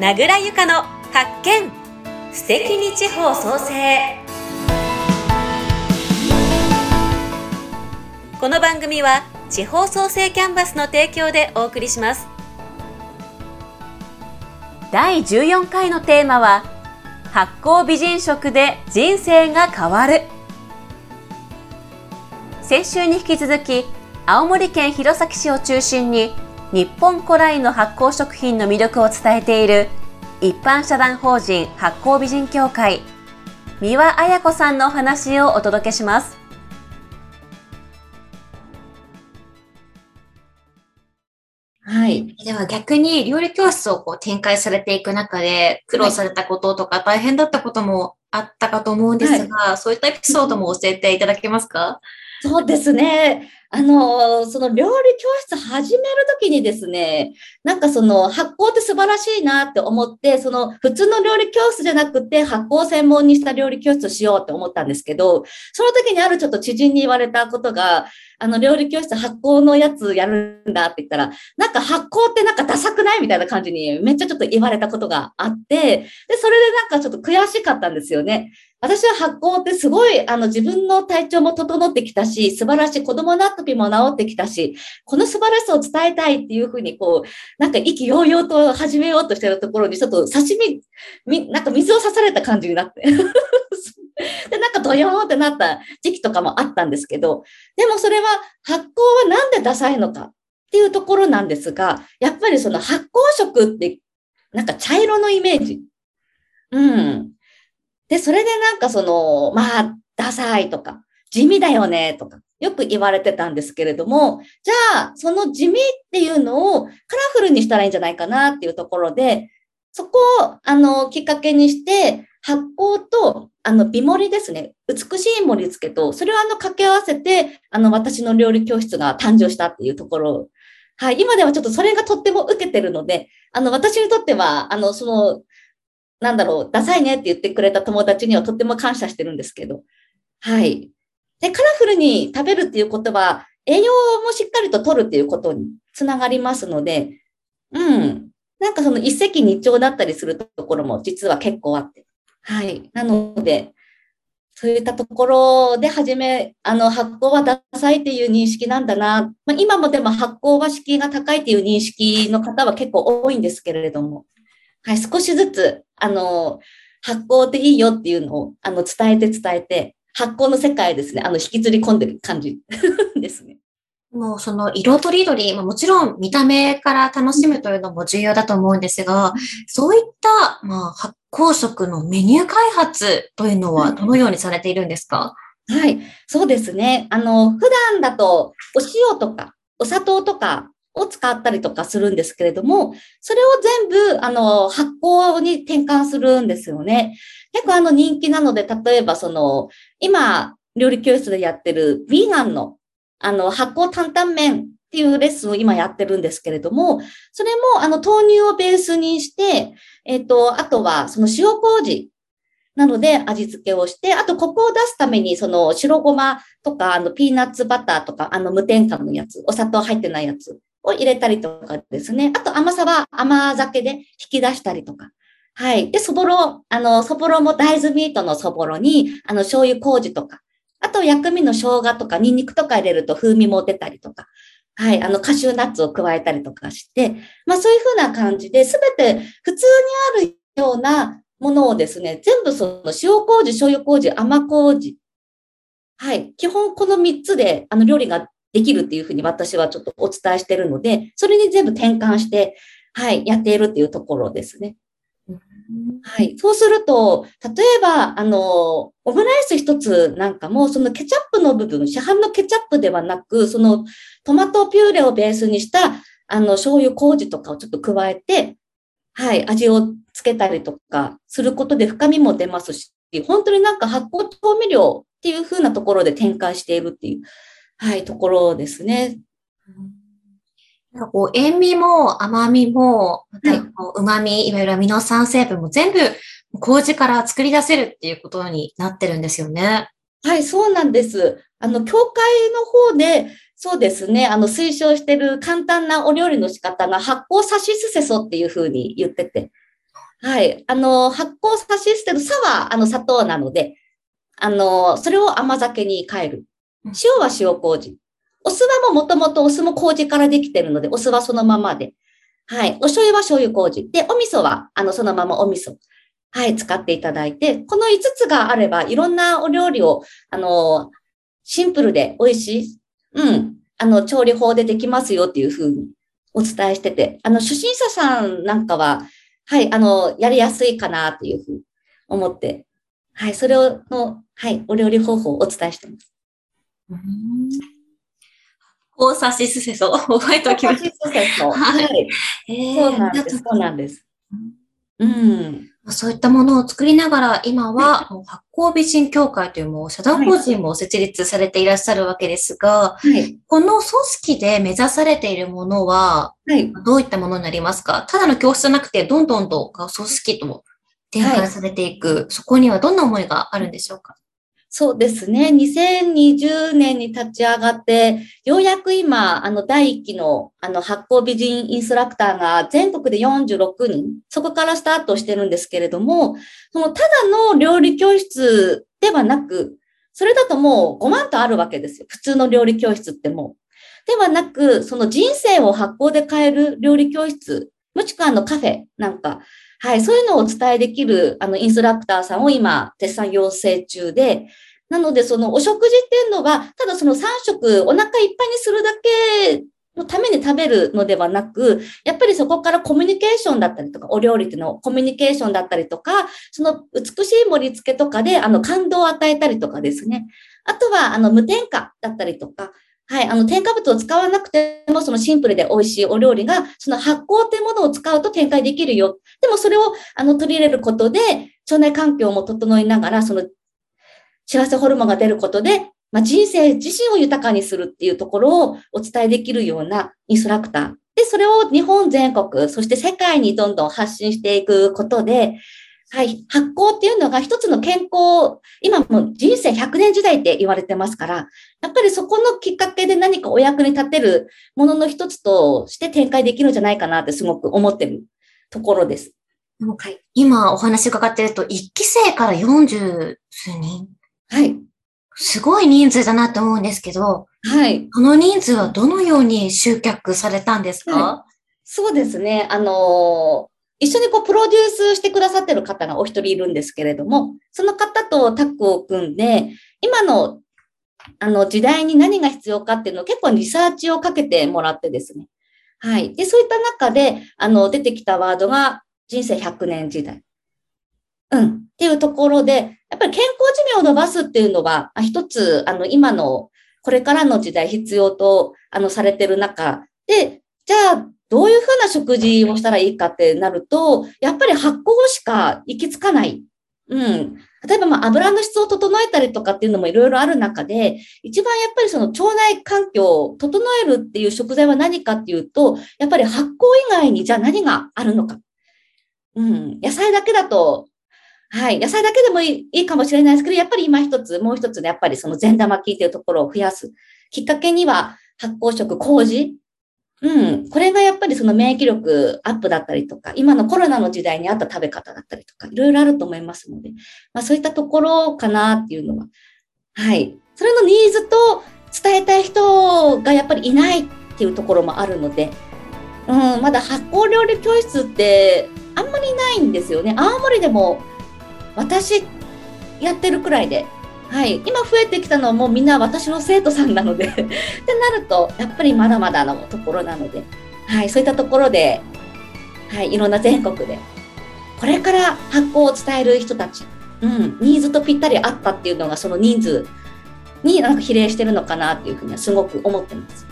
名倉由香の発見。素敵に地方創生。この番組は地方創生キャンバスの提供でお送りします。第14回のテーマは発酵美人食で人生が変わる。先週に引き続き青森県弘前市を中心に日本古来の発酵食品の魅力を伝えている一般社団法人発酵美人協会三輪彩子さんのお話をお届けします。はい。では逆に料理教室をこう展開されていく中で苦労されたこととか大変だったこともあったかと思うんですが、はい、そういったエピソードも教えていただけますか？そうですね。あの、その料理教室始めるときにですね、なんかその発酵って素晴らしいなって思って、その普通の料理教室じゃなくて発酵専門にした料理教室をしようって思ったんですけど、その時にあるちょっと知人に言われたことが、あの料理教室発酵のやつやるんだって言ったら、なんか発酵ってなんかダサくないみたいな感じにめっちゃちょっと言われたことがあって、で、それでなんかちょっと悔しかったんですよね。私は発酵ってすごい、あの、自分の体調も整ってきたし、素晴らしい子供のアトピーも治ってきたし、この素晴らしさを伝えたいっていうふうに、こう、なんか意気揚々と始めようとしてるところに、ちょっと刺身、み、なんか水を刺された感じになって。で、なんかドヨーンってなった時期とかもあったんですけど、でもそれは発酵はなんでダサいのかっていうところなんですが、やっぱりその発酵食ってなんか茶色のイメージ。うん。で、それでなんかその、まあ、ダサいとか、地味だよねとか、よく言われてたんですけれども、じゃあ、その地味っていうのをカラフルにしたらいいんじゃないかなっていうところで、そこを、あの、きっかけにして、発酵と、あの、美盛りですね。美しい盛り付けと、それをあの、掛け合わせて、あの、私の料理教室が誕生したっていうところ。はい。今ではちょっとそれがとっても受けてるので、あの、私にとっては、あの、その、なんだろう、ダサいねって言ってくれた友達にはとっても感謝してるんですけど。はい。で、カラフルに食べるっていうことは、栄養もしっかりと取るっていうことにつながりますので、うん。なんかその一石二鳥だったりするところも実は結構あって。はい。なので、そういったところで初め、あの、発酵はダサいっていう認識なんだな。まあ、今もでも発酵は敷居が高いっていう認識の方は結構多いんですけれども、はい、少しずつ、あの、発酵っていいよっていうのを、あの、伝えて伝えて、発酵の世界ですね、あの、引きずり込んでる感じ ですね。もうその色とりどり、もちろん見た目から楽しむというのも重要だと思うんですが、そういった、まあ、発酵食のメニュー開発というのはどのようにされているんですか、はい、そうですね。あの、普段だとお塩とかお砂糖とかを使ったりとかするんですけれども、それを全部、あの、発酵に転換するんですよね。結構あの人気なので、例えばその、今、料理教室でやってるヴィーガンの、あの、発酵担々麺っていうレッスンを今やってるんですけれども、それも、あの、豆乳をベースにして、えっ、ー、と、あとは、その塩麹なので味付けをして、あとコクを出すために、その白ごまとか、あの、ピーナッツバターとか、あの、無添加のやつ、お砂糖入ってないやつを入れたりとかですね。あと甘さは甘酒で引き出したりとか。はい。で、そぼろ、あの、そぼろも大豆ミートのそぼろに、あの、醤油麹とか、あと薬味の生姜とかニンニクとか入れると風味も出たりとか。はい。あの、カシューナッツを加えたりとかして、まあそういうふうな感じで、すべて普通にあるようなものをですね、全部その塩麹、醤油麹、甘麹。はい。基本この3つで、あの、料理ができるっていうふうに私はちょっとお伝えしてるので、それに全部転換して、はい、やっているっていうところですね。はい。そうすると、例えば、あの、オムライス一つなんかも、そのケチャップの部分、市販のケチャップではなく、そのトマトピューレをベースにした、あの、醤油麹とかをちょっと加えて、はい、味をつけたりとかすることで深みも出ますし、本当になんか発酵調味料っていう風なところで展開しているっていう、はい、ところですね。なんかこう塩味も甘みも、また旨味、いわゆるアミノ酸成分も全部麹から作り出せるっていうことになってるんですよね。はい、そうなんです。あの、教会の方で、そうですね、あの、推奨してる簡単なお料理の仕方が発酵さしすせそっていうふうに言ってて。はい。あの、発酵さし捨てる砂は、あの、砂糖なので、あの、それを甘酒に変える。塩は塩麹。お酢はももともとお酢も麹からできてるので、お酢はそのままで。はい。お醤油は醤油麹。で、お味噌は、あの、そのままお味噌。はい、使っていただいて、この5つがあれば、いろんなお料理を、あの、シンプルで美味しい、うん、あの、調理法でできますよっていうふうにお伝えしてて、あの、初心者さんなんかは、はい、あの、やりやすいかなというふうに思って、はい、それをの、はい、お料理方法をお伝えしてます。うん交差しすせそ、覚えておきましょう。はい。えー、そうなんです。そうなんです。うん。そういったものを作りながら、今は発酵美人協会というもう社団法人も設立されていらっしゃるわけですが、はい、この組織で目指されているものは、どういったものになりますか？ただの教室じゃなくて、どんどんと組織と展開されていく、はい、そこにはどんな思いがあるんでしょうか？そうですね。2020年に立ち上がって、ようやく今、あの、第一期の、あの、発酵美人インストラクターが全国で46人、そこからスタートしてるんですけれども、その、ただの料理教室ではなく、それだともう5万とあるわけですよ。普通の料理教室ってもう。ではなく、その人生を発酵で変える料理教室、もしくはあのカフェなんか、はい、そういうのをお伝えできる、あの、インストラクターさんを今、絶賛養成中で、なので、そのお食事っていうのは、ただその3食お腹いっぱいにするだけのために食べるのではなく、やっぱりそこからコミュニケーションだったりとか、お料理っていうのをコミュニケーションだったりとか、その美しい盛り付けとかで、あの、感動を与えたりとかですね。あとは、あの、無添加だったりとか、はい、あの、添加物を使わなくても、そのシンプルで美味しいお料理が、その発酵というものを使うと展開できるよ。でもそれを、あの、取り入れることで、腸内環境も整いながら、その、幸せホルモンが出ることで、まあ、人生自身を豊かにするっていうところをお伝えできるようなインストラクター。で、それを日本全国、そして世界にどんどん発信していくことで、はい。発酵っていうのが一つの健康、今も人生100年時代って言われてますから、やっぱりそこのきっかけで何かお役に立てるものの一つとして展開できるんじゃないかなってすごく思ってるところです。はい、今お話伺ってると、1期生から40数人。はい。すごい人数だなって思うんですけど、はい。この人数はどのように集客されたんですか、はい、そうですね。あのー一緒にこうプロデュースしてくださってる方がお一人いるんですけれども、その方とタッグを組んで、今のあの時代に何が必要かっていうのを結構リサーチをかけてもらってですね。はい。で、そういった中で、あの、出てきたワードが人生100年時代。うん。っていうところで、り健康寿命を伸ばすっていうのは、一つ、あの、今の、これからの時代必要と、あの、されてる中で、じゃあ、どういうふうな食事をしたらいいかってなると、やっぱり発酵しか行き着かない。うん。例えば、まあ、油の質を整えたりとかっていうのもいろいろある中で、一番やっぱりその腸内環境を整えるっていう食材は何かっていうと、やっぱり発酵以外にじゃあ何があるのか。うん。野菜だけだと、はい。野菜だけでもいいかもしれないですけど、やっぱり今一つ、もう一つね、やっぱりその善玉菌っていうところを増やす。きっかけには、発酵食、麹、うん。これがやっぱりその免疫力アップだったりとか、今のコロナの時代に合った食べ方だったりとか、いろいろあると思いますので、まあそういったところかなっていうのは、はい。それのニーズと伝えたい人がやっぱりいないっていうところもあるので、うん、まだ発酵料理教室ってあんまりないんですよね。青森でも私やってるくらいで。はい、今増えてきたのはもうみんな私の生徒さんなので。ってなるとやっぱりまだまだのところなので、はい、そういったところで、はい、いろんな全国で。これから発行を伝える人たち、うん、ニーズとぴったり合ったっていうのがその人数になんか比例してるのかなっていうふうにはすごく思ってます。